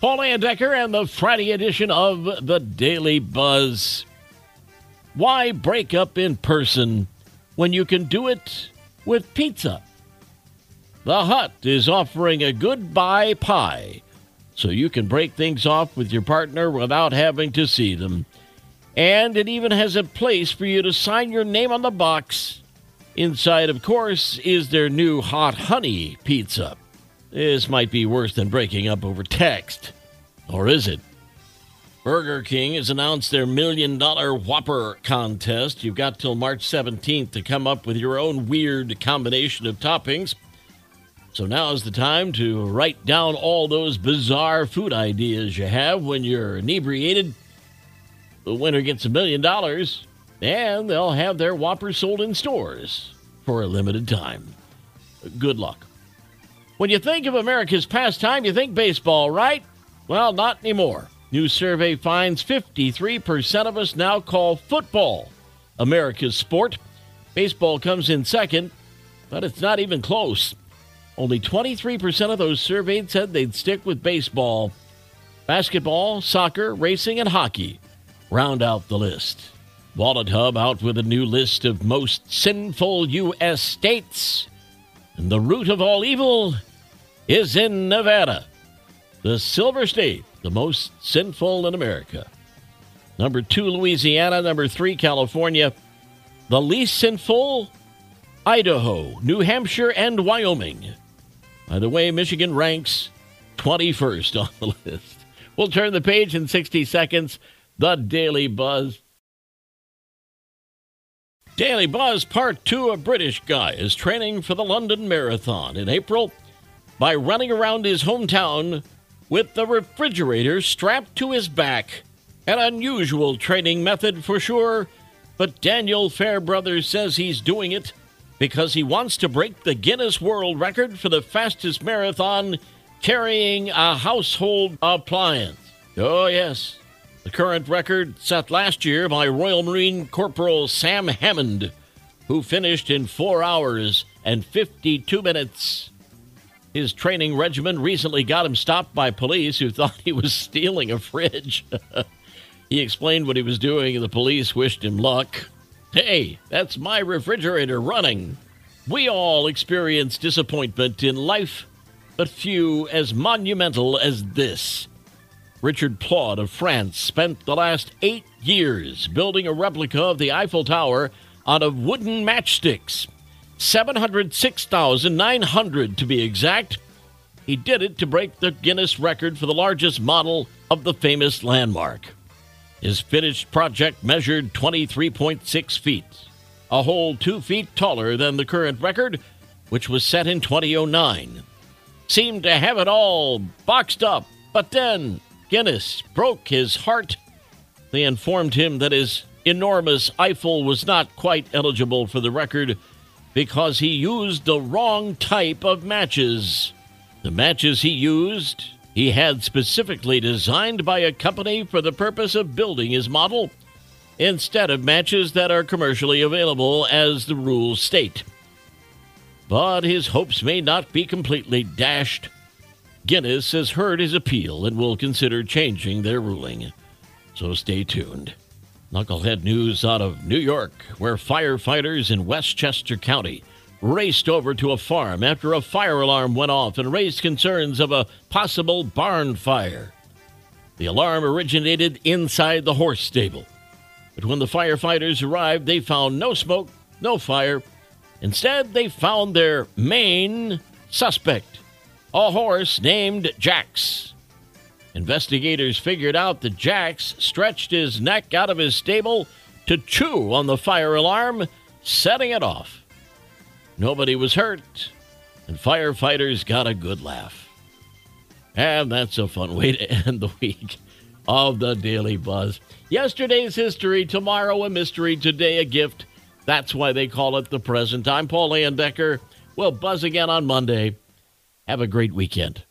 Paul Layendecker and the Friday edition of the Daily Buzz. Why break up in person when you can do it with pizza? The Hut is offering a goodbye pie so you can break things off with your partner without having to see them. And it even has a place for you to sign your name on the box. Inside, of course, is their new hot honey pizza. This might be worse than breaking up over text. Or is it? Burger King has announced their million dollar Whopper contest. You've got till March 17th to come up with your own weird combination of toppings. So now is the time to write down all those bizarre food ideas you have when you're inebriated. The winner gets a million dollars, and they'll have their Whopper sold in stores for a limited time. Good luck. When you think of America's pastime, you think baseball, right? Well, not anymore. New survey finds 53% of us now call football America's sport. Baseball comes in second, but it's not even close. Only 23% of those surveyed said they'd stick with baseball. Basketball, soccer, racing, and hockey round out the list. Wallet Hub out with a new list of most sinful U.S. states. And the root of all evil is in Nevada, the silver state, the most sinful in America. Number two, Louisiana. Number three, California. The least sinful, Idaho, New Hampshire, and Wyoming. By the way, Michigan ranks 21st on the list. We'll turn the page in 60 seconds. The Daily Buzz. Daily Buzz Part 2 A British guy is training for the London Marathon in April by running around his hometown with the refrigerator strapped to his back. An unusual training method for sure, but Daniel Fairbrother says he's doing it because he wants to break the Guinness World Record for the fastest marathon carrying a household appliance. Oh, yes. The current record set last year by Royal Marine Corporal Sam Hammond, who finished in 4 hours and 52 minutes. His training regimen recently got him stopped by police who thought he was stealing a fridge. he explained what he was doing, and the police wished him luck. Hey, that's my refrigerator running. We all experience disappointment in life, but few as monumental as this. Richard Plaud of France spent the last eight years building a replica of the Eiffel Tower out of wooden matchsticks. 706,900 to be exact. He did it to break the Guinness record for the largest model of the famous landmark. His finished project measured 23.6 feet, a whole two feet taller than the current record, which was set in 2009. Seemed to have it all boxed up, but then Guinness broke his heart. They informed him that his enormous Eiffel was not quite eligible for the record because he used the wrong type of matches. The matches he used he had specifically designed by a company for the purpose of building his model instead of matches that are commercially available as the rules state. But his hopes may not be completely dashed. Guinness has heard his appeal and will consider changing their ruling. So stay tuned. Knucklehead news out of New York, where firefighters in Westchester County raced over to a farm after a fire alarm went off and raised concerns of a possible barn fire. The alarm originated inside the horse stable. But when the firefighters arrived, they found no smoke, no fire. Instead, they found their main suspect, a horse named Jax. Investigators figured out that Jax stretched his neck out of his stable to chew on the fire alarm, setting it off. Nobody was hurt, and firefighters got a good laugh. And that's a fun way to end the week of the Daily Buzz. Yesterday's history, tomorrow a mystery, today a gift. That's why they call it the present. I'm Paul Layendecker. We'll buzz again on Monday. Have a great weekend.